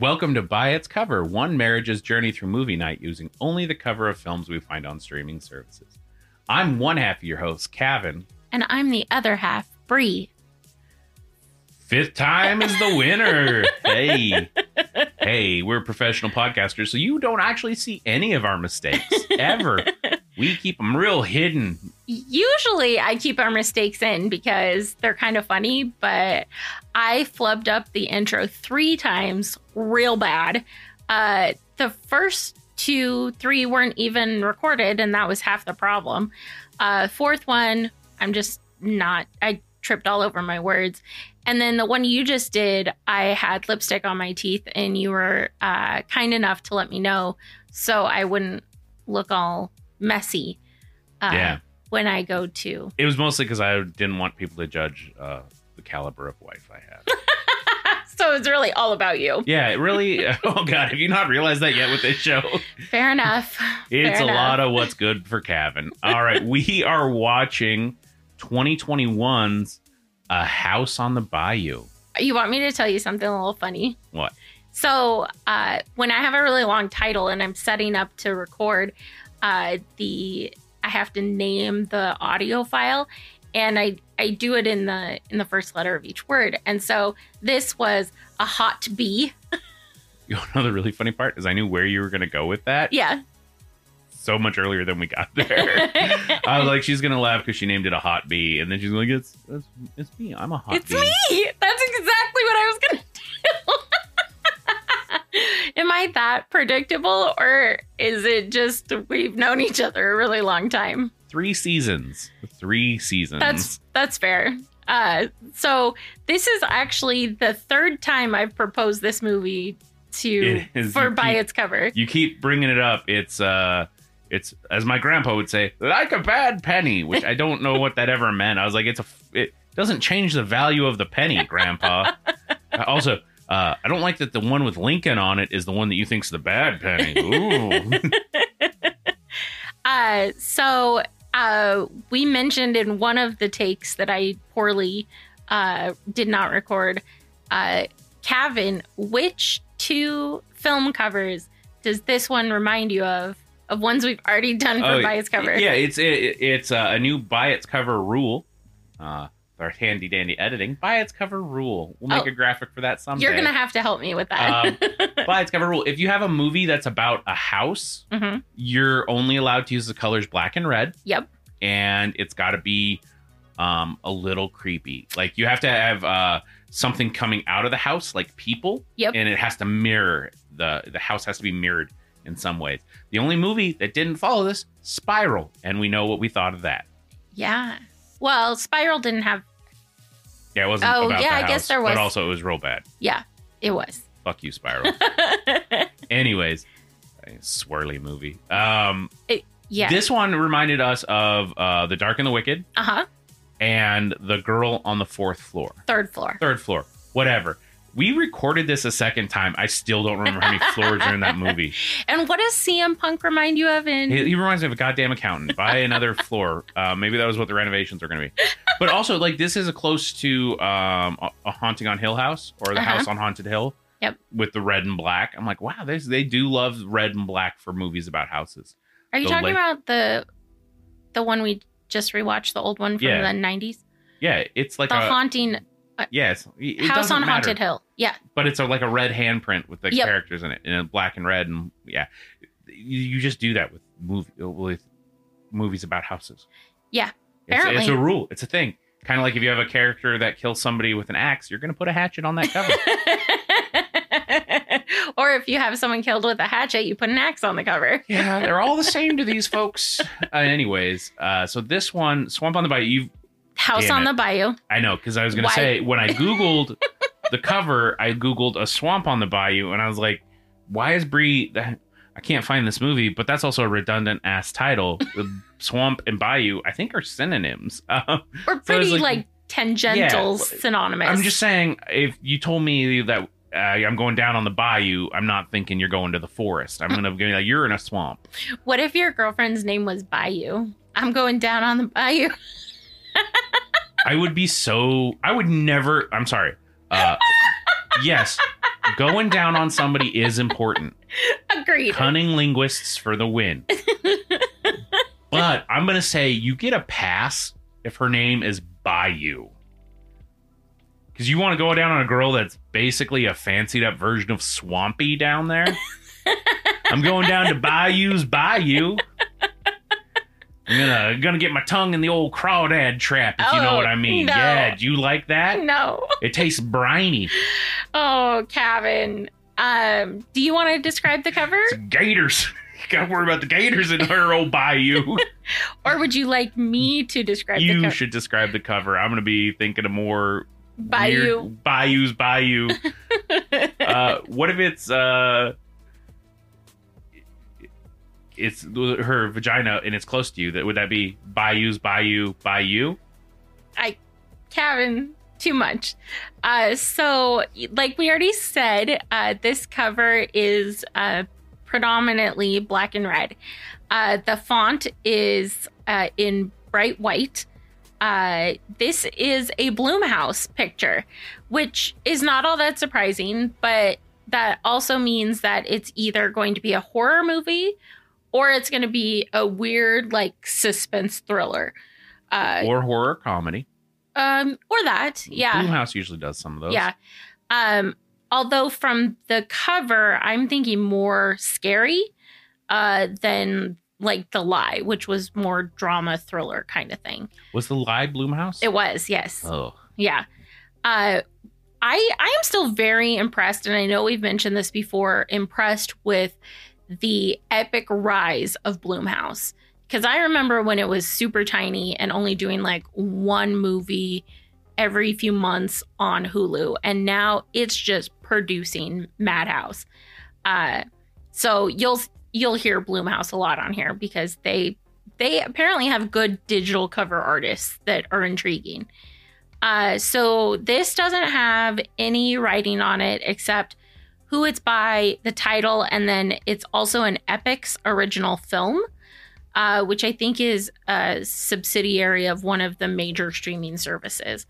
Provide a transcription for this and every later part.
Welcome to By Its Cover, one marriage's journey through movie night using only the cover of films we find on streaming services. I'm one half of your host, Kevin. And I'm the other half, Bree. Fifth time is the winner. hey, hey, we're professional podcasters, so you don't actually see any of our mistakes ever. We keep them real hidden. Usually I keep our mistakes in because they're kind of funny, but I flubbed up the intro three times real bad. Uh, the first two, three weren't even recorded, and that was half the problem. Uh, fourth one, I'm just not, I tripped all over my words. And then the one you just did, I had lipstick on my teeth, and you were uh, kind enough to let me know so I wouldn't look all messy. Uh, Yeah. When I go to. It was mostly because I didn't want people to judge uh, the caliber of wife I have. So it's really all about you. yeah, it really. Oh God, have you not realized that yet with this show? Fair enough. It's Fair a enough. lot of what's good for Kevin. All right, we are watching 2021's A House on the Bayou. You want me to tell you something a little funny? What? So, uh, when I have a really long title and I'm setting up to record, uh, the I have to name the audio file, and I I do it in the in the first letter of each word. And so this was a hot bee. You know the really funny part is I knew where you were going to go with that Yeah. so much earlier than we got there. I was like, she's gonna laugh because she named it a hot bee, and then she's like, it's it's, it's me. I'm a hot it's bee. me. That's exactly what I was gonna do. Am I that predictable, or is it just we've known each other a really long time? Three seasons. Three seasons. That's that's fair. Uh, so this is actually the third time I've proposed this movie to is. for by keep- its cover. you keep bringing it up. It's uh, it's as my grandpa would say, like a bad penny, which I don't know what that ever meant. I was like, it's a, it doesn't change the value of the penny, grandpa. Also, uh, I don't like that the one with Lincoln on it is the one that you think's the bad penny. Ooh. Uh, so uh, we mentioned in one of the takes that I poorly uh, did not record. Uh, Kevin, which two film covers does this one remind you of? Of ones we've already done for Oh, by its cover. Yeah, it's it, it's uh, a new bias cover rule. Uh, our handy dandy editing by its cover rule. We'll make Oh. a graphic for that someday. You're gonna have to help me with that. Um, by its cover rule. If you have a movie that's about a house, hmm you're only allowed to use the colors black and red, Yep. and it's got to be um, a little creepy. Like you have to have uh, something coming out of the house, like people. Yep. And it has to mirror the the house has to be mirrored in some ways. The only movie that didn't follow this, Spiral, and we know what we thought of that. Yeah. Well, Spiral didn't have. Yeah, it wasn't. Oh, about yeah, the I guess there was- But also, it was real bad. Yeah, it was. Fuck you, Spiral. Anyways, swirly movie. Um, yeah. This one reminded us of uh, The Dark and the Wicked uh huh. and The Girl on the Fourth Floor, Third floor. Third Floor, whatever. We recorded this a second time. I still don't remember how many floors are in that movie. And what does CM Punk remind you of? In He, he reminds me of a goddamn accountant. Buy another floor. Uh, maybe that was what the renovations are going to be. But also, like, this is a close to um, a, Haunting on Hill House or The Uh-huh. House on Haunted Hill. Yep. With the red and black. I'm like, wow, this, they do love red and black for movies about houses. are you the talking about the the one we just rewatched, the old one from Yeah. the '90s, Yeah, it's like the a haunting yes, it house on matter. haunted hill? Yeah. but it's a, like a red handprint with the Yep. characters in it in black and red and yeah you, you just do that with movie with movies about houses Yeah, it's, it's a rule it's a thing kind of like if you have a character that kills somebody with an axe you're gonna put a hatchet on that cover or if you have someone killed with a hatchet, you put an axe on the cover. yeah they're all the same to these folks uh, anyways uh so this one swamp on the bayou you House Damn on it. the bayou. i know because i was gonna say when i googled the cover i googled a swamp on the bayou and i was like why is brie I can't find this movie, but that's also a redundant ass title. Swamp and bayou, I think, are synonyms. Uh, Or pretty like- like, tangential Yeah, synonymous. I'm just saying, if you told me that uh, I'm going down on the bayou, I'm not thinking you're going to the forest. I'm gonna be like, you're in a swamp. What if your girlfriend's name was Bayou? I'm going down on the bayou. I would be so. I would never. I'm sorry. Uh, yes, Going down on somebody is important. Agreed. Cunning linguists for the win. but I'm going to say you get a pass if her name is Bayou. Because you want to go down on a girl that's basically a fancied up version of Swampy down there. I'm going down to Bayou's Bayou. I'm gonna gonna get my tongue in the old crawdad trap, if you know Oh, what I mean. no. Yeah, do you like that? no. It tastes briny. Oh, Kevin. Um, do you want to describe the cover? It's gators. Gotta worry about the gators in her old bayou. Or would you like me to describe the you cover? should describe the cover. I'm gonna be thinking of more Bayou. weird- bayous, bayou. uh, what if it's uh, it's her vagina and it's close to you? That would that be bayous, bayou, bayou? I, Kevin, too much. Uh, so, like we already said, uh, this cover is uh, predominantly black and red. Uh, the font is uh, in bright white. Uh, this is a Blumhouse picture, which is not all that surprising, but that also means that it's either going to be a horror movie or it's going to be a weird, like, suspense thriller. Uh, or horror comedy? um, or that, yeah. Blumhouse usually does some of those. Yeah. Um, although from the cover, I'm thinking more scary uh, than like The Lie, which was more drama thriller kind of thing. Was the lie Blumhouse? It was, yes. Oh, Yeah. Uh, I I am still very impressed, and I know we've mentioned this before, impressed with the epic rise of Blumhouse. Because I remember when it was super tiny and only doing like one movie every few months on Hulu, and now it's just producing Madhouse. Uh, so you'll you'll hear Blumhouse a lot on here because they they apparently have good digital cover artists that are intriguing. Uh, so this doesn't have any writing on it except who it's by, the title, and then it's also an Epix original film, uh, which I think is a subsidiary of one of the major streaming services.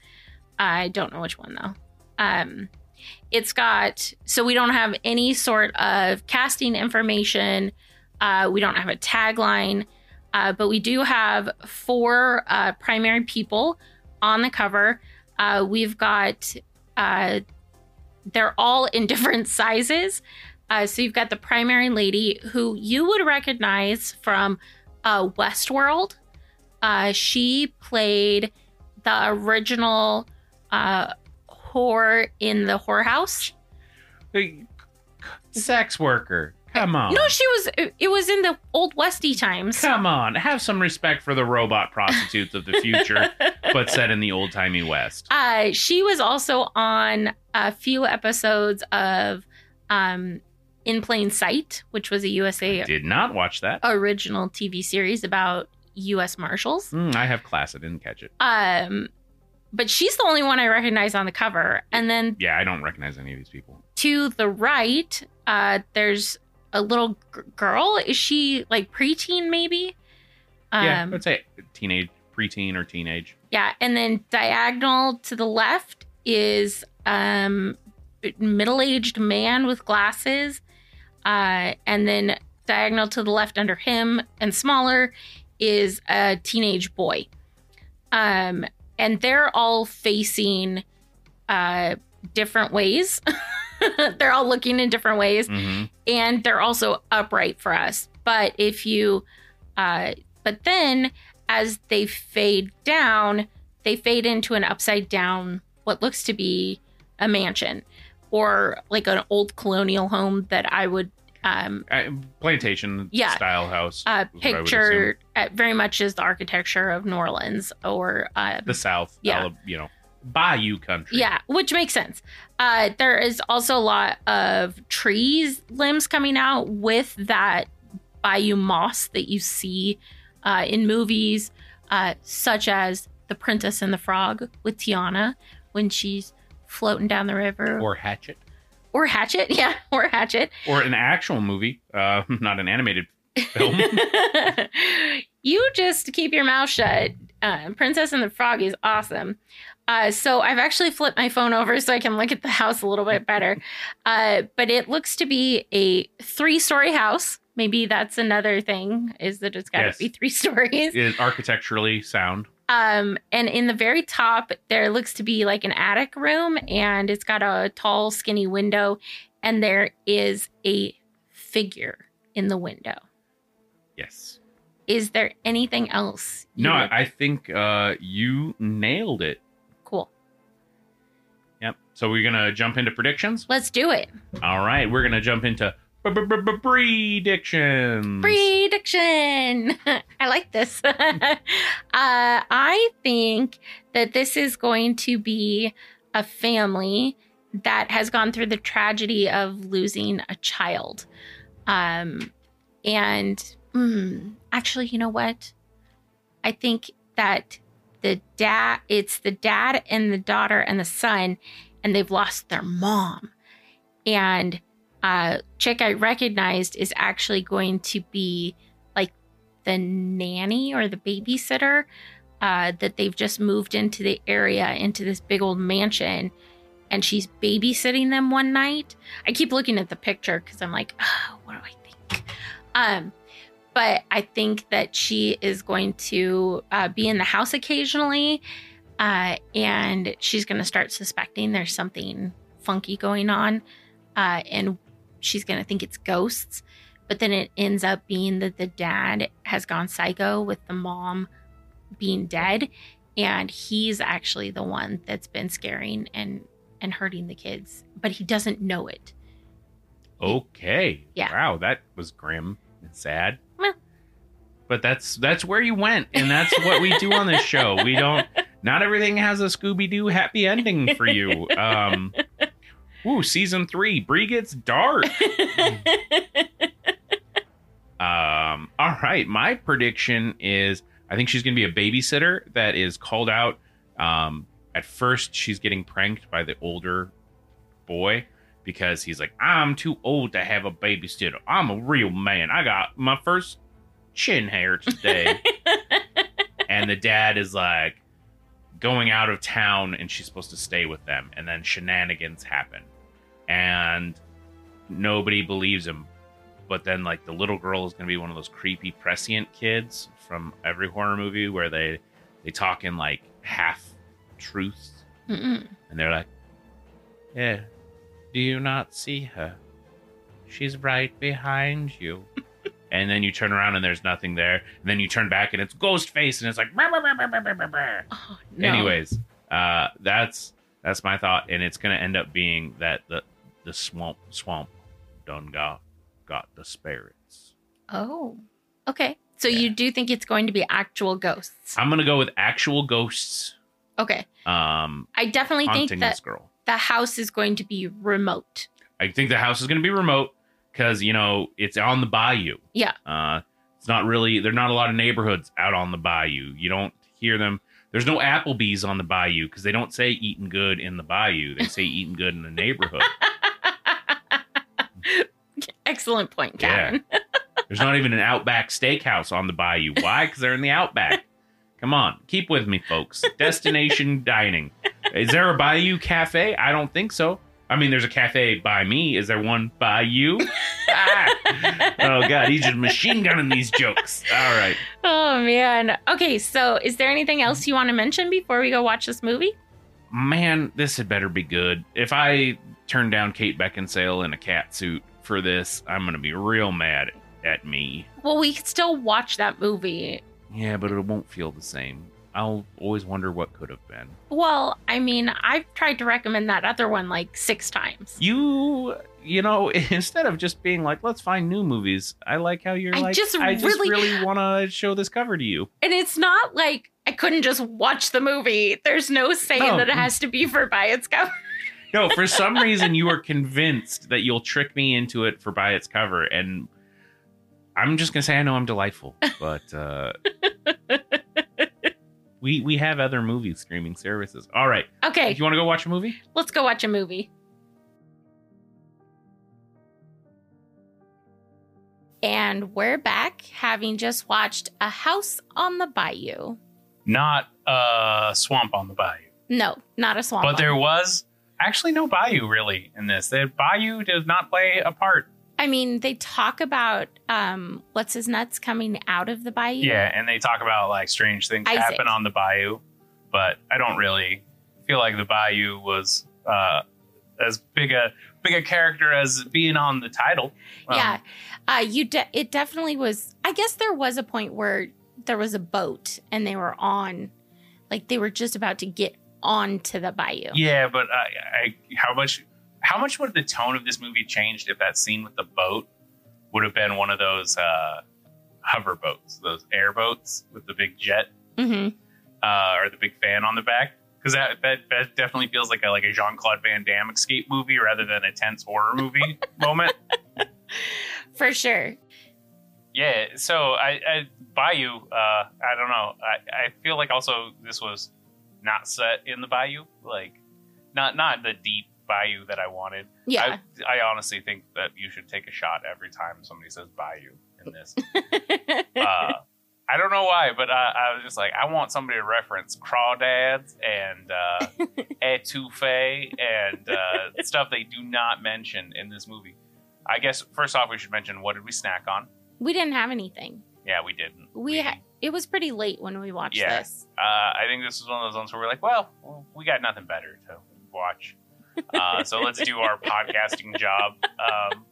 I don't know which one though. Um, it's got so we don't have any sort of casting information. Uh, we don't have a tagline, uh, but we do have four uh, primary people on the cover. Uh, we've got, uh, they're all in different sizes. Uh, so you've got the primary lady who you would recognize from uh, Westworld. Uh, she played the original uh, whore in the whorehouse. Hey, sex worker. Come on. No, she was. It was in the old Westy times. Come on. Have some respect for the robot prostitutes of the future, but set in the old timey West. Uh, she was also on a few episodes of um, In Plain Sight, which was a USA Did not watch that. original TV series about U.S. Marshals. Mm, I have class. I didn't catch it. Um, but she's the only one I recognize on the cover. And then Yeah, I don't recognize any of these people. to the right, uh, there's a little g- girl. Is she like preteen, maybe? Um, yeah, I'd say teenage, preteen, or teenage. Yeah, and then diagonal to the left is um middle-aged man with glasses. Uh and then diagonal to the left under him and smaller is a teenage boy. Um and they're all facing uh different ways. they're all looking in different ways hmm and they're also upright for us. But if you, uh, but then as they fade down, they fade into an upside down, what looks to be a mansion or like an old colonial home that I would um, plantation Yeah. style house. uh, is what I would picture uh, very much is the architecture of New Orleans or uh, the South. Yeah. Ala- you know, bayou country. Yeah, which makes sense. Uh, there is also a lot of trees limbs coming out with that bayou moss that you see uh, in movies, uh, such as The Princess and the Frog with Tiana when she's floating down the river, Or Hatchet. or Hatchet, yeah, or Hatchet. Or an actual movie, uh, not an animated film. you just keep your mouth shut. Uh, Princess and the Frog is awesome. Uh, so I've actually flipped my phone over so I can look at the house a little bit better. Uh, but it looks to be a three-story house. Maybe that's another thing is that it's got to Yes. be three stories. Is architecturally sound. Um, and in the very top, there looks to be like an attic room, and it's got a tall, skinny window, and there is a figure in the window. Yes. Is there anything else? No, I think uh, you nailed it. So we're gonna jump into predictions. Let's do it. All right, we're gonna jump into predictions. Prediction. I like this. uh, I think that this is going to be a family that has gone through the tragedy of losing a child. Um, and mm, actually, you know what? I think that the dad, it's the dad and the daughter and the son, and they've lost their mom. And uh, chick I recognized is actually going to be like the nanny or the babysitter uh, that they've just moved into the area, into this big old mansion. And she's babysitting them one night. I keep looking at the picture because I'm like, oh, what do I think? Um, but I think that she is going to uh, be in the house occasionally. Uh, and she's going to start suspecting there's something funky going on. Uh, and she's going to think it's ghosts. But then it ends up being that the dad has gone psycho with the mom being dead. And he's actually the one that's been scaring and, and hurting the kids, but he doesn't know it. Okay. Yeah. Wow, that was grim and sad. Well. But that's that's where you went, and that's what we do on this show. We don't. Not everything has a Scooby Doo happy ending for you. Um. Ooh, season three, Bree gets dark. Um, all right. My prediction is I think she's going to be a babysitter that is called out. Um, at first, she's getting pranked by the older boy because he's like, I'm too old to have a babysitter. I'm a real man. I got my first chin hair today. and the dad is like going out of town and she's supposed to stay with them. And then shenanigans happen. And nobody believes him but then like the little girl is going to be one of those creepy prescient kids from every horror movie where they they talk in like half truths Mm-mm. and they're like yeah do you not see her she's right behind you and then you turn around and there's nothing there and then you turn back and it's ghost face and it's like "Brr, brr, brr, brr, brr, brr, brr." Oh, no. anyways uh that's that's my thought and it's gonna end up being that the the swamp swamp done got got the spirits Oh, okay. So Yeah. you do think it's going to be actual ghosts? i'm gonna go with actual ghosts Okay. um I definitely think that this girl the house is going to be remote. i think the house is gonna be remote because you know it's on the bayou Yeah. uh it's not really there're not a lot of neighborhoods out on the bayou you don't hear them there's no applebee's on the bayou because they don't say eating good in the bayou they say eating good in the neighborhood Excellent point, Yeah. There's not even an Outback Steakhouse on the bayou. Why? Because they're in the Outback. Come on, keep with me, folks. Destination dining. Is there a Bayou Cafe? I don't think so. I mean, there's a cafe by me. Is there one by you? Ah! Oh God, he's just machine gunning these jokes. All right. Oh man. Okay, so is there anything else you want to mention before we go watch this movie? Man, this had better be good. If I turn down Kate Beckinsale in a cat suit for this, I'm gonna be real mad at me. Well, we could still watch that movie. Yeah, but it won't feel the same. I'll always wonder what could have been. Well, I mean, I've tried to recommend that other one like six times. You, you know, instead of just being like, let's find new movies, I like how you're I like, just I just really- really want to show this cover to you. And it's not like I couldn't just watch the movie. There's no saying No. that it has to be for by its cover. No, for some reason you are convinced that you'll trick me into it for by its cover, and I'm just gonna say I know I'm delightful, but uh, we we have other movie streaming services. All right, Okay, you want to go watch a movie, let's go watch a movie. And we're back having just watched A House on the Bayou. not a Swamp on the Bayou. No, not a swamp. But there was actually no Bayou really in this. The Bayou does not play a part. I mean, they talk about um, what's his nuts coming out of the bayou. Yeah, and they talk about like strange things Isaac. happen on the Bayou, but I don't really feel like the Bayou was uh, as big a big a character as being on the title. Um, yeah. Uh, you de- it definitely was. I guess there was a point where there was a boat and they were on, like they were just about to get onto the bayou. Yeah, but I, I, how much, how much would the tone of this movie changed if that scene with the boat would have been one of those uh, hover boats, those airboats with the big jet hmm uh, or the big fan on the back? Because that, that that definitely feels like a like a Jean Claude Van Damme escape movie rather than a tense horror movie moment. For sure. Yeah, so I, I Bayou, uh, I don't know. I, I feel like also this was not set in the Bayou, like not not the deep Bayou that I wanted. Yeah. I, I honestly think that you should take a shot every time somebody says Bayou in this. uh, I don't know why, but I, I was just like, I want somebody to reference crawdads and uh, etouffee and uh, stuff they do not mention in this movie. I guess first off, we should mention what did we snack on? we didn't have anything. Yeah, we didn't. We ha- it was pretty late when we watched Yeah. this. uh, I think this is one of those ones where we're like, well, we got nothing better to watch. Uh, so let's do our podcasting job. Um,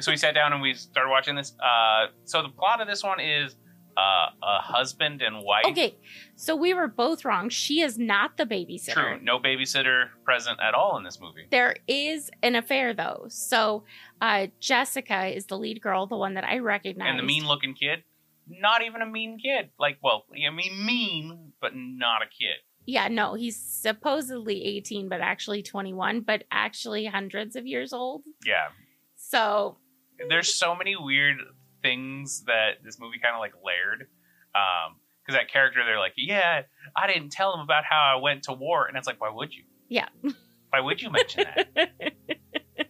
so we sat down and we started watching this. Uh, so the plot of this one is uh, a husband and wife. Okay, so we were both wrong. She is not the babysitter. True. No babysitter present at all in this movie. There is an affair though. So uh, Jessica is the lead girl, the one that I recognize. And the mean looking kid, not even a mean kid. Like, well, I mean, mean, but not a kid. Yeah, no, he's supposedly 18, but actually 21, but actually hundreds of years old. Yeah. So there's so many weird things that this movie kind of like layered. Um, because that character, they're like, yeah, I didn't tell him about how I went to war, and it's like, why would you? Yeah. Why would you mention that?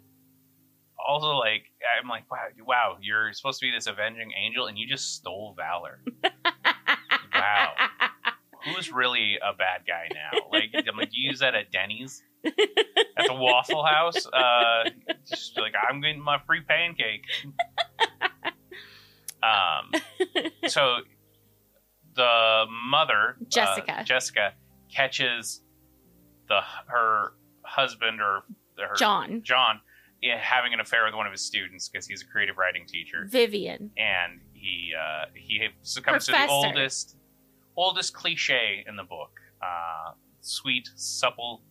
also, like, I'm like, wow, wow, you're supposed to be this avenging angel, and you just stole valor. wow, who's really a bad guy now? Like, I'm like, do you use that at Denny's? At the Waffle House? Uh, just like, I'm getting my free pancake. Um, so the mother, uh, Jessica. Jessica, catches the her husband or her John, John having an affair with one of his students because he's a creative writing teacher, Vivian. and he uh, he succumbs to the oldest oldest cliche in the book: uh, sweet, supple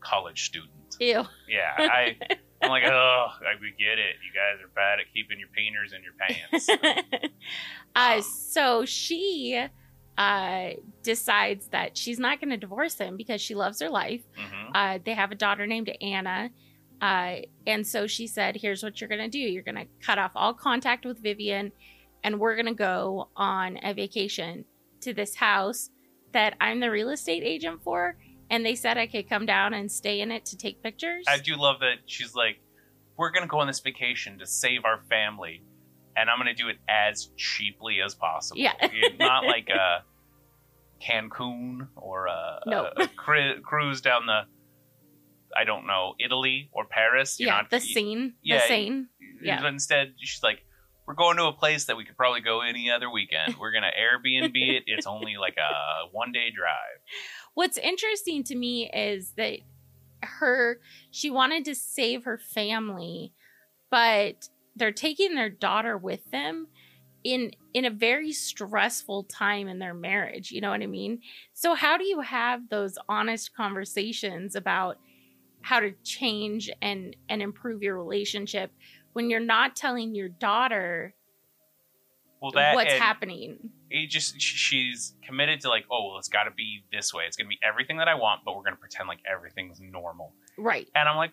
college student. Ew. Yeah, I. I'm like, oh, I, we get it. You guys are bad at keeping your peeners in your pants. uh, so she uh, decides that she's not going to divorce him because she loves her life. hmm Uh, they have a daughter named Anna. Uh, and so she said, Here's what you're going to do you're going to cut off all contact with Vivian, and we're going to go on a vacation to this house that I'm the real estate agent for. And they said I could come down and stay in it to take pictures. I do love that she's like, we're gonna go on this vacation to save our family, and I'm gonna do it as cheaply as possible. Yeah. not like a Cancun or a, a, a cru- cruise down the, I don't know, Italy or Paris. You're yeah, not, the scene. yeah, the scene. yeah. But instead, she's like, we're going to a place that we could probably go any other weekend. We're gonna Airbnb it. It's only like a one day drive. What's interesting to me is that her she wanted to save her family, but they're taking their daughter with them in in a very stressful time in their marriage, you know what I mean? So how do you have those honest conversations about how to change and and improve your relationship when you're not telling your daughter Well, that what's happening? it just she's committed to like oh well it's got to be this way. It's going to be everything that i want but we're going to pretend like everything's normal. Right. and i'm like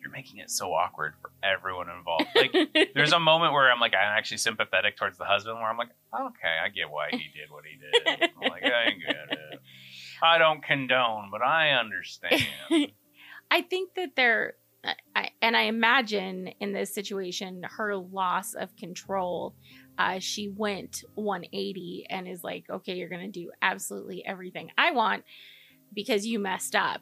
you're making it so awkward for everyone involved. Like there's a moment where i'm like i'm actually sympathetic towards the husband where i'm like okay i get why he did what he did. I'm like i get it. I don't condone but i understand. I think that they're I, and I imagine in this situation, her loss of control, uh, she went 180 and is like, okay, you're going to do absolutely everything I want because you messed up.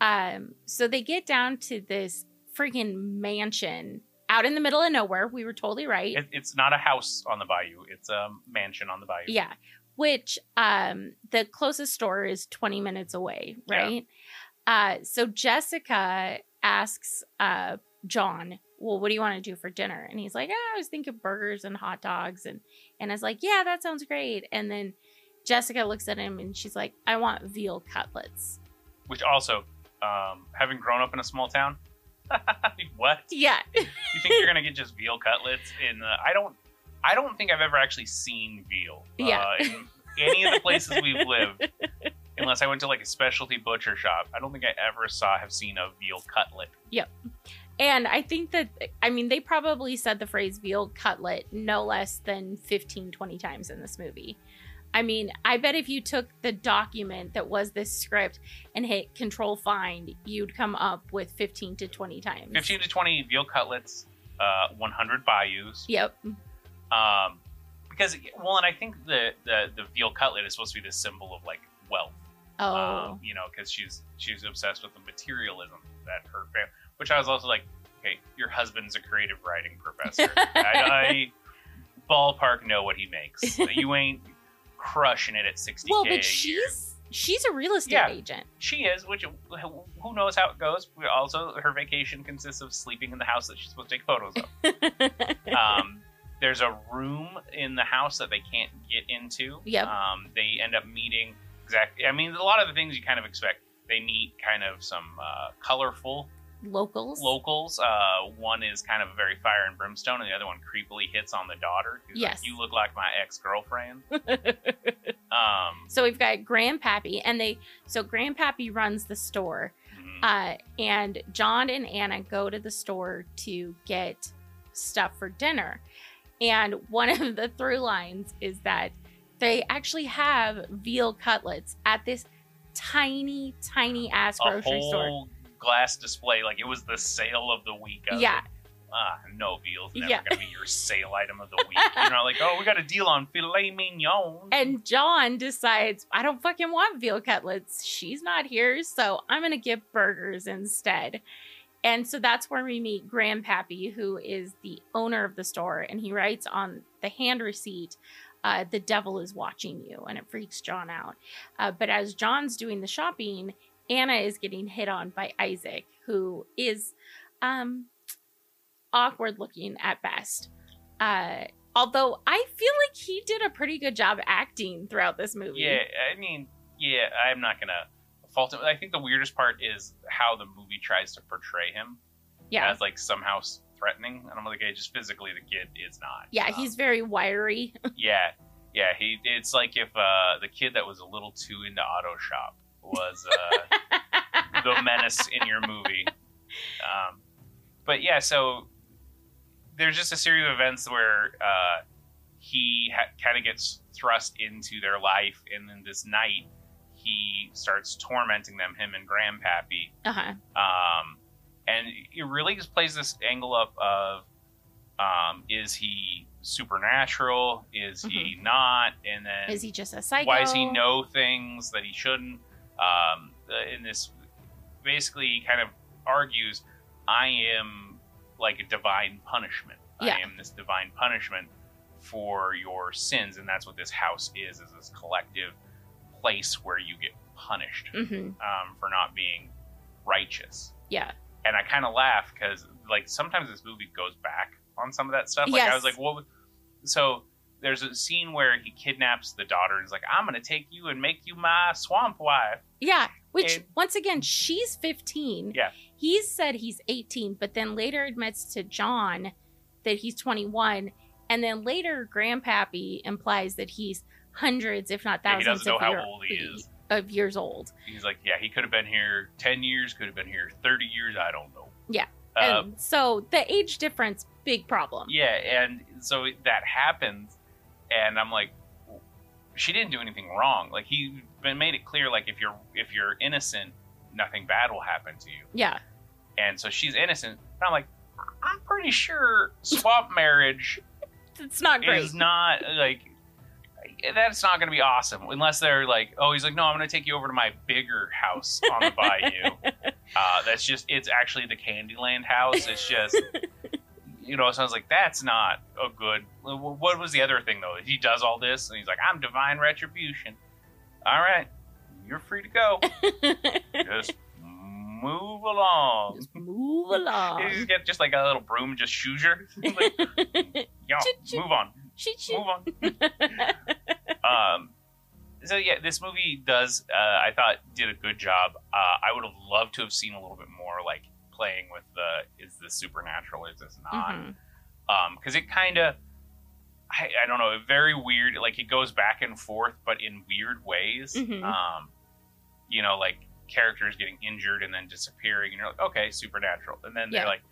Um, so they get down to this freaking mansion out in the middle of nowhere. We were totally right. It, it's not a house on the bayou; it's a mansion on the bayou. Yeah. Which um the closest store is 20 minutes away, Yeah. right? Uh so Jessica asks uh John, "Well, what do you want to do for dinner?" And he's like, "Ah, "I was thinking burgers and hot dogs." And and I was like, "Yeah, that sounds great." And then Jessica looks at him and she's like, "I want veal cutlets." Which also, um, having grown up in a small town, what Yeah. you think you're gonna get just veal cutlets? In uh, I don't, I don't think I've ever actually seen veal. Yeah. Uh, in any of the places we've lived, unless I went to like a specialty butcher shop, I don't think I ever saw have seen a veal cutlet. Yep. And I think that, I mean, they probably said the phrase veal cutlet no less than 15, 20 times in this movie. I mean, I bet if you took the document that was this script and hit control find, you'd come up with 15 to 20 times. 15 to 20 veal cutlets, uh, 100 bayous. Yep. Um, because well, and I think the, the the veal cutlet is supposed to be the symbol of like wealth. Oh. Um, you know, because she's she's obsessed with the materialism that her family. Which I was also like, okay, your husband's a creative writing professor. I, I ballpark know what he makes. You ain't crushing it at 60k well, but she's she's a real estate Yeah. agent. She is, which who knows how it goes. Also, her vacation consists of sleeping in the house that she's supposed to take photos of. um, there's a room in the house that they can't get into. Yep. Um, they end up meeting exactly. I mean, a lot of the things you kind of expect. They meet kind of some uh, colorful Locals. locals. Uh, one is kind of a very fire and brimstone, and the other one creepily hits on the daughter. Who's Yes. like, "You look like my ex girlfriend." um, so we've got Grandpappy, and they so Grandpappy runs the store. mhm. Uh, and John and Anna go to the store to get stuff for dinner. And one of the through lines is that they actually have veal cutlets at this tiny, tiny ass a grocery store. glass display, like it was the sale of the week. I Yeah. like, Ah, no, veal's never Yeah. gonna be your sale item of the week. You're not like, oh, we got a deal on filet mignon. And John decides, I don't fucking want veal cutlets. She's not here, so I'm going to get burgers instead. And so that's where we meet Grandpappy, who is the owner of the store. And he writes on the hand receipt, uh, The devil is watching you. And it freaks John out. Uh, but as John's doing the shopping, Anna is getting hit on by Isaac, who is um, awkward looking at best. Uh, although I feel like he did a pretty good job acting throughout this movie. Yeah, I mean, yeah, I'm not gonna fault him. I think the weirdest part is how the movie tries to portray him Yeah. as like somehow threatening. And I'm like, okay, just physically, the kid is not. Yeah, Um, he's very wiry. yeah, yeah. He. It's like if uh, the kid that was a little too into auto shop was uh, the menace in your movie. Um, but yeah, so there's just a series of events where uh, he ha- kind of gets thrust into their life, and then this night he starts tormenting them, him and Grandpappy. Uh-huh. Um, and it really just plays this angle up of um, is he supernatural? Is he not? And then Mm-hmm. Is he just a psycho? why does he know things that he shouldn't? Um, uh, in this, basically, he kind of argues, I am like a divine punishment. Yeah. I am this divine punishment for your sins, and that's what this house is: is this collective place where you get punished hmm um, for not being righteous. Yeah. And I kind of laugh because, like, sometimes this movie goes back on some of that stuff. Like, I was like, what? So there's a scene where he kidnaps the daughter and is like, I'm going to take you and make you my swamp wife. Yeah. Which, And- once again, she's 15. Yeah. He said he's 18, but then later admits to John that he's 21. And then later, Grandpappy implies that he's hundreds, if not Yeah, he thousands doesn't know of, how old he is. Of years old. He's like, yeah, he could have been here 10 years, could have been here 30 years. I don't know. Yeah. Uh, and so the age difference, big problem. yeah. And so that happens. And I'm like, she didn't do anything wrong. Like, he made it clear, like, if you're, if you're innocent, nothing bad will happen to you. Yeah. and so she's innocent. And I'm like, I'm pretty sure swap marriage It's not great. is not like that's not going to be awesome unless they're like, oh, he's like, no, I'm going to take you over to my bigger house on the bayou. uh, that's just it's actually the Candyland house. It's just. You know, so I was like, "That's not a good." What was the other thing though? He does all this, and he's like, "I'm divine retribution." All right, you're free to go. Just move along. Just move You along. just get just like a little broom, just shoes her. like, Choo-choo. move on, shoot. move on. Um, so yeah, this movie does. Uh, I thought did a good job. Uh, I would have loved to have seen a little bit more, like playing with the is this supernatural, is this not? Mhm. Um, because it kind of. I, I don't know, very weird. Like it goes back and forth, but in weird ways. Mhm. Um, you know, like characters getting injured and then disappearing, and you're like, okay, supernatural. And then Yeah. they're like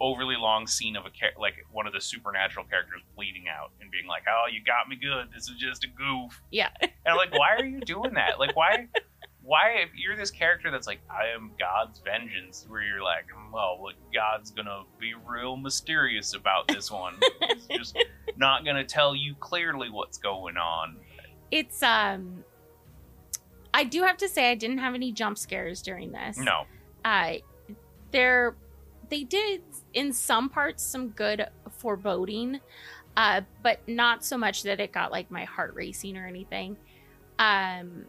overly long scene of a char- like one of the supernatural characters bleeding out and being like, "Oh, you got me good. This is just a goof." Yeah. And I'm like, why are you doing that? Like, why? Why, if you're this character that's like, I am God's vengeance, where you're like, well, look, God's gonna be real mysterious about this one. He's just not gonna tell you clearly what's going on. It's um I do have to say I didn't have any jump scares during this. No, Uh there they did in some parts some good foreboding, uh, but not so much that it got like my heart racing or anything. Um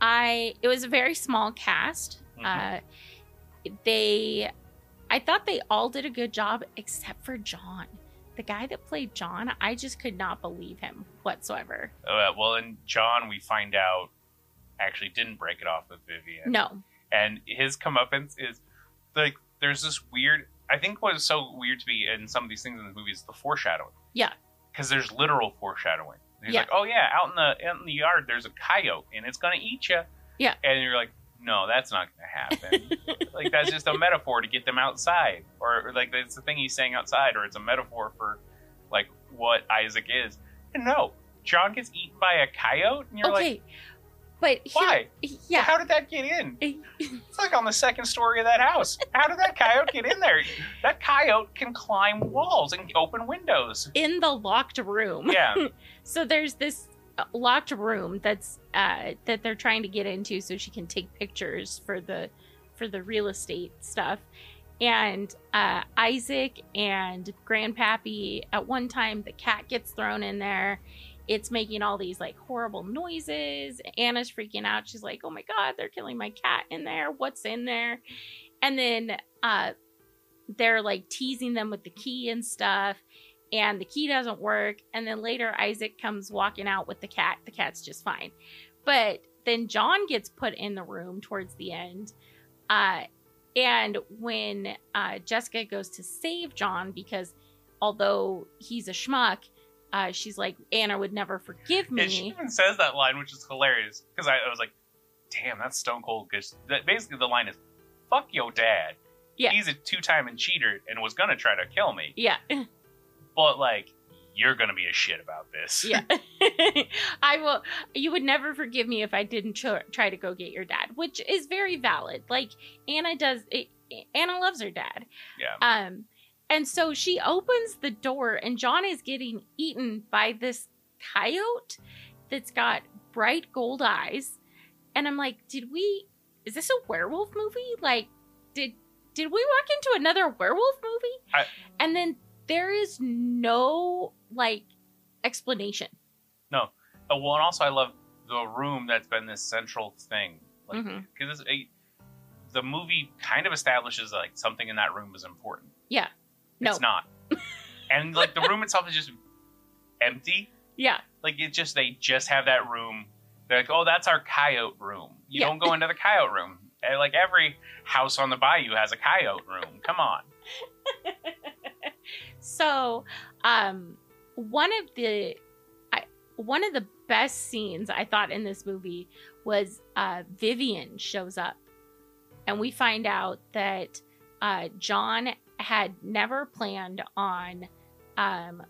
I it was a very small cast. Mhm. Uh they I thought they all did a good job except for John. The guy that played John, I just could not believe him whatsoever. Uh, well, in John, we find out actually didn't break it off with Vivian. No. and his comeuppance is like there's this weird. I think what is so weird to me in some of these things in the movie is the foreshadowing. Yeah. because there's literal foreshadowing. He's Yeah. like, "Oh yeah, out in the out in the yard, there's a coyote, and it's gonna eat you." Yeah. and you're like, "No, that's not gonna happen." like that's just a metaphor to get them outside, or, or like it's the thing he's saying outside, or it's a metaphor for like what Isaac is. And no, John gets eaten by a coyote, and you're like, okay. But here- "Why? yeah. How did that get in?" It's like on the second story of that house. How did that coyote get in there? That coyote can climb walls and open windows. in the locked room. Yeah. So there's this uh, locked room that's uh that they're trying to get into so she can take pictures for the for the real estate stuff. And uh Isaac and Grandpappy at one time the cat gets thrown in there. It's making all these like horrible noises. Anna's freaking out. She's like, "Oh my god, they're killing my cat in there. What's in there?" And then uh they're like teasing them with the key and stuff and the key doesn't work and then later isaac comes walking out with the cat the cat's just fine but then john gets put in the room towards the end uh, and when uh, jessica goes to save john because although he's a schmuck uh, she's like anna would never forgive me. And she even says that line, which is hilarious because I, I was like, "Damn, that's stone cold." Because basically the line is, "Fuck your dad. Yeah. He's a two-time and cheater and was gonna try to kill me, yeah but like, you're gonna be a shit about this." yeah i will you would never forgive me if i didn't tr- try to go get your dad which is very valid like anna does it, anna loves her dad Yeah. um and so she opens the door and john is getting eaten by this coyote that's got bright gold eyes. And i'm like did we is this a werewolf movie? Like did did we walk into another werewolf movie? I- and then there is no like explanation. Uh, well, and also I love the room that's been this central thing, like because the movie kind of establishes like something in that room is important. Yeah. No. it's not, and like the room itself is just empty. yeah Like it just they just have that room. They're like, oh, that's our coyote room. You Yeah. don't go into the coyote room. And, like every house on the bayou has a coyote room. Come on. so um one of the I, one of the best scenes i thought in this movie was uh vivian shows up and we find out that uh john had never planned on um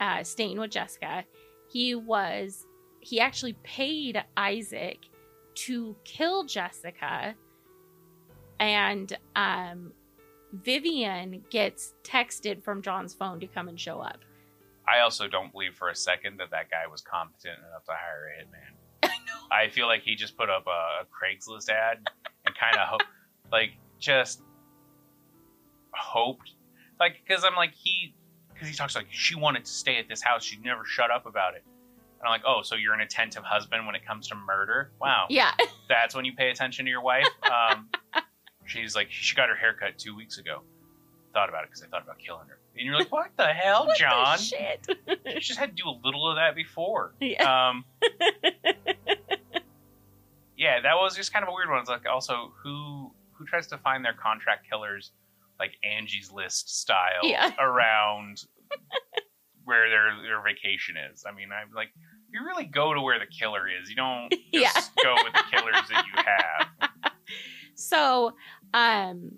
uh staying with jessica he was he actually paid isaac to kill jessica and um, Vivian gets texted from John's phone to come and show up. I also don't believe for a second that that guy was competent enough to hire a hitman. I feel like he just put up a, a Craigslist ad and kind of hope, like, just hoped, like, because I'm like he, because he talks like she wanted to stay at this house, she never shut up about it. And I'm like, oh, so you're an attentive husband when it comes to murder? Wow, Yeah. that's when you pay attention to your wife. Um, she's like, she got her haircut two weeks ago. Thought about it because I thought about killing her. And you're like, what the hell, What the John? shit. You just had to do a little of that before. yeah. Um, yeah, that was just kind of a weird one. It's like also who who tries to find their contract killers like Angie's List style Yeah. around where their their vacation is. I mean, I'm like, you really go to where the killer is. You don't just Yeah. go with the killers that you have. So, um,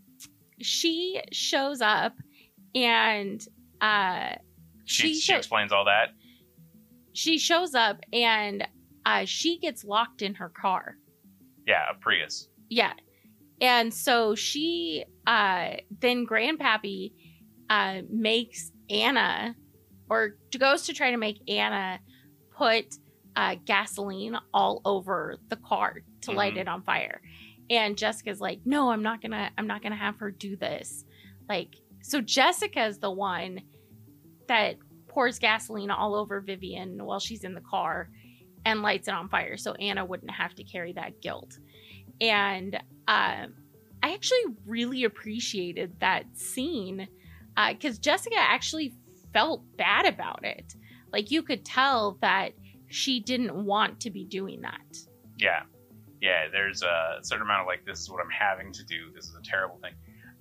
she shows up and uh, She, She she explains all that. she shows up and uh, she gets locked in her car. Yeah, a Prius. Yeah. And so she uh then grandpappy uh makes Anna or goes to try to make Anna put uh gasoline all over the car to light Mhm. it on fire. And Jessica's like, "No, I'm not going to I'm not to have her do this." Like so Jessica's the one that pours gasoline all over Vivian while she's in the car and lights it on fire so Anna wouldn't have to carry that guilt. And um, I actually really appreciated that scene because Jessica actually felt bad about it. Like you could tell that she didn't want to be doing that. Yeah. Yeah, there's a certain amount of like, this is what I'm having to do. This is a terrible thing.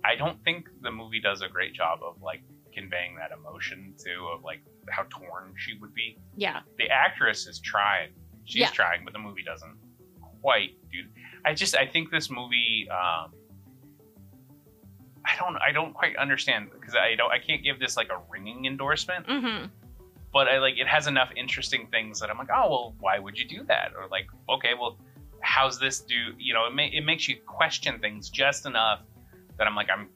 I don't think the movie does a great job of like conveying that emotion too, of like how torn she would be. Yeah. The actress is trying. She's Yeah. trying, but the movie doesn't quite do. I just, I think this movie, um, I don't, I don't quite understand because I don't, I can't give this like a ringing endorsement Mm-hmm. but I like it has enough interesting things that I'm like, oh well, why would you do that? Or like, okay, well, how's this do? You know, it ma- it makes you question things just enough that I'm like, I'm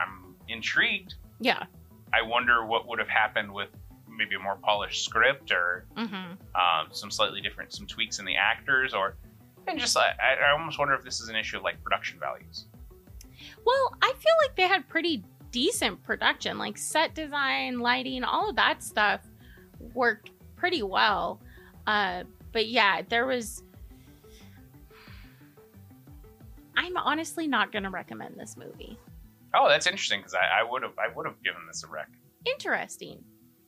I'm intrigued. Yeah. I wonder what would have happened with maybe a more polished script or Mm-hmm. um, some slightly different, some tweaks in the actors, or and just I, I almost wonder if this is an issue of like production values. Well, I feel like they had pretty decent production, like set design, lighting, all of that stuff worked pretty well. Uh, but yeah, there was. I'm honestly not going to recommend this movie. Oh, that's interesting because I would have I would have given this a rec. Interesting.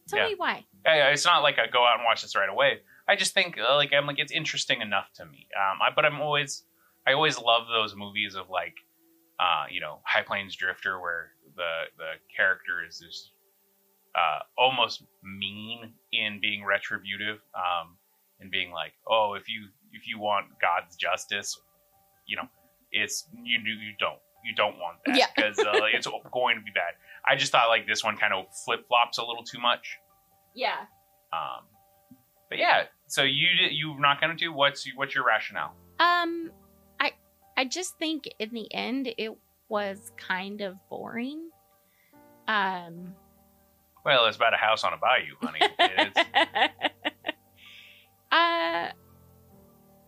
Tell Yeah. me why. Yeah, it's not like I go out and watch this right away. I just think uh, like I'm like it's interesting enough to me. Um, I, but I'm always I always love those movies of like, uh, you know, High Plains Drifter where the the character is just uh, almost mean in being retributive, um, and being like, oh, if you if you want God's justice, you know, it's you do you don't you don't want that Yeah. because uh, it's going to be bad. I just thought like this one kind of flip flops a little too much. Yeah. Um, but yeah, so you you're not gonna do what's what's your rationale? Um, I I just think in the end it was kind of boring. Um. Well, it's about a house on a bayou, honey. Uh,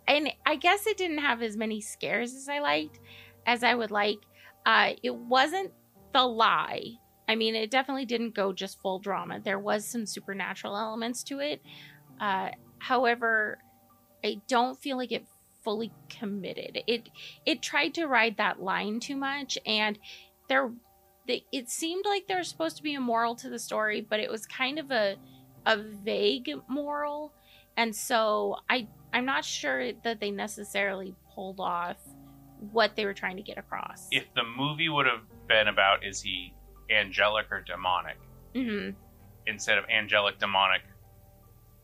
and I guess it didn't have as many scares as I liked, as I would like. Uh, it wasn't the lie. I mean, it definitely didn't go just full drama. There was some supernatural elements to it. Uh, however, I don't feel like it fully committed. It it tried to ride that line too much, and there, the, it seemed like there was supposed to be a moral to the story, but it was kind of a a vague moral, and so I I'm not sure that they necessarily pulled off what they were trying to get across. if the movie would have been about is he angelic or demonic hmm instead of angelic, demonic,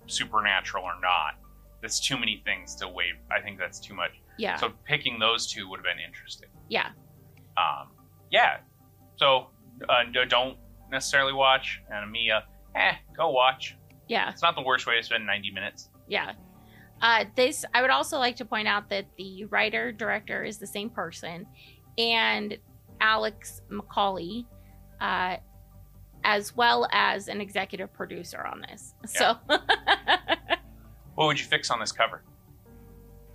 supernatural or not, that's too many things to weigh. I think that's too much. Yeah, So picking those two would have been interesting. yeah, Um, yeah. So uh, don't necessarily watch, and Mia, eh, go watch. yeah. It's not the worst way to spend 90 minutes. Yeah. Uh, this I would also like to point out that the writer director is the same person, and Alex McAulay, uh, as well as an executive producer on this. So, What would you fix on this cover?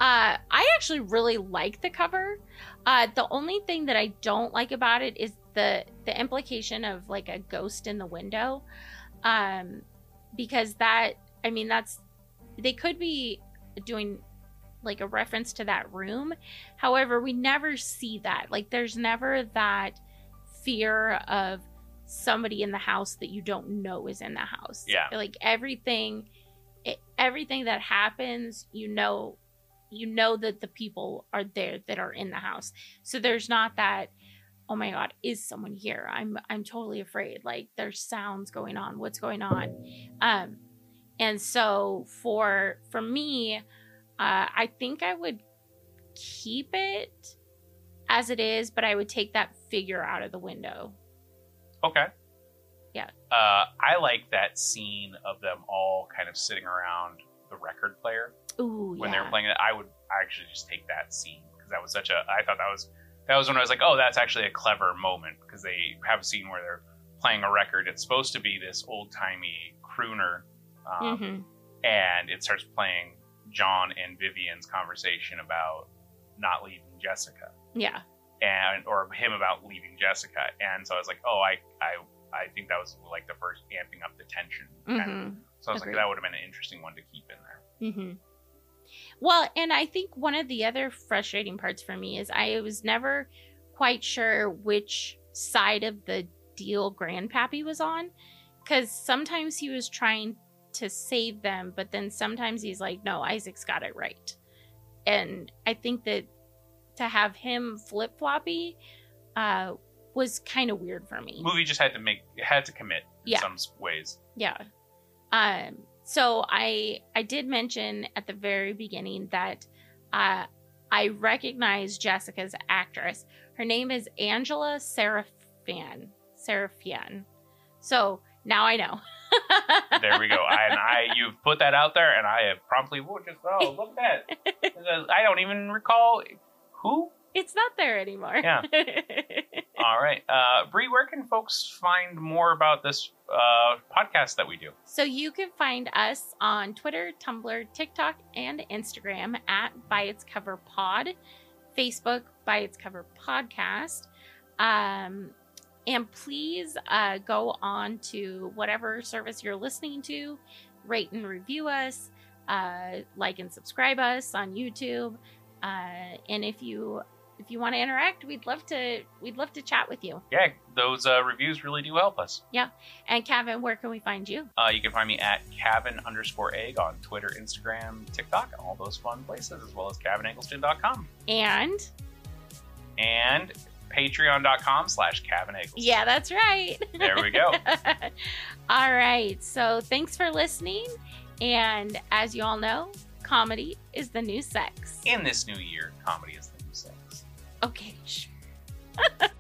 Uh, I actually really like the cover. Uh, the only thing that I don't like about it is the the implication of like a ghost in the window, um, because that I mean that's they could be doing like a reference to that room. However, we never see that. Like there's never that fear of somebody in the house that you don't know is in the house. Yeah. Like everything it, everything that happens, you know you know that the people are there that are in the house. So there's not that oh my god, is someone here? I'm I'm totally afraid. Like there's sounds going on. What's going on? Um and so for for me, uh I think I would keep it as it is, but I would take that figure out of the window. Okay. Yeah. Uh, I like that scene of them all kind of sitting around the record player Ooh, when yeah. they were playing it. I would actually just take that scene because that was such a. I thought that was that was when I was like, oh, that's actually a clever moment because they have a scene where they're playing a record. It's supposed to be this old timey crooner, um, Mhm. and it starts playing John and Vivian's conversation about not leaving Jessica Yeah. And or him about leaving Jessica. And so I was like, oh, I I I think that was like the first amping up the tension. Mhm. So I was Agreed. like, that would have been an interesting one to keep in there. Mm-hmm. Well, and I think one of the other frustrating parts for me is I was never quite sure which side of the deal Grandpappy was on. Because sometimes he was trying to save them, but then sometimes he's like, no, Isaac's got it right. And I think that to have him flip floppy uh, was kind of weird for me. Movie just had to make had to commit in Yeah. some ways. Yeah. Um so I I did mention at the very beginning that uh I recognize Jessica's actress. Her name is Angela Sarafyan. Sarafyan. So now I know. There we go. I, and I you've put that out there, and I have promptly just oh look at that. I don't even recall who. It's not there anymore. Yeah. All right, uh, Bree, where can folks find more about this uh, podcast that we do? So you can find us on Twitter, Tumblr, TikTok, and Instagram at By Its Cover Pod, Facebook By Its Cover Podcast. Um, and please uh, go on to whatever service you're listening to, rate and review us, uh, like and subscribe us on YouTube. Uh, and if you if you want to interact, we'd love to we'd love to chat with you. Yeah, those uh, reviews really do help us. Yeah, and Kevin, where can we find you? Uh, you can find me at Kavin underscore egg on Twitter, Instagram, TikTok, all those fun places, as well as KavinEggleston.com And and patreon.com slash Kavin Eggleston. Yeah, that's right. There we go. all right. So thanks for listening. And as you all know, comedy is the new sex. In this new year, comedy is the new sex. Okay, sure.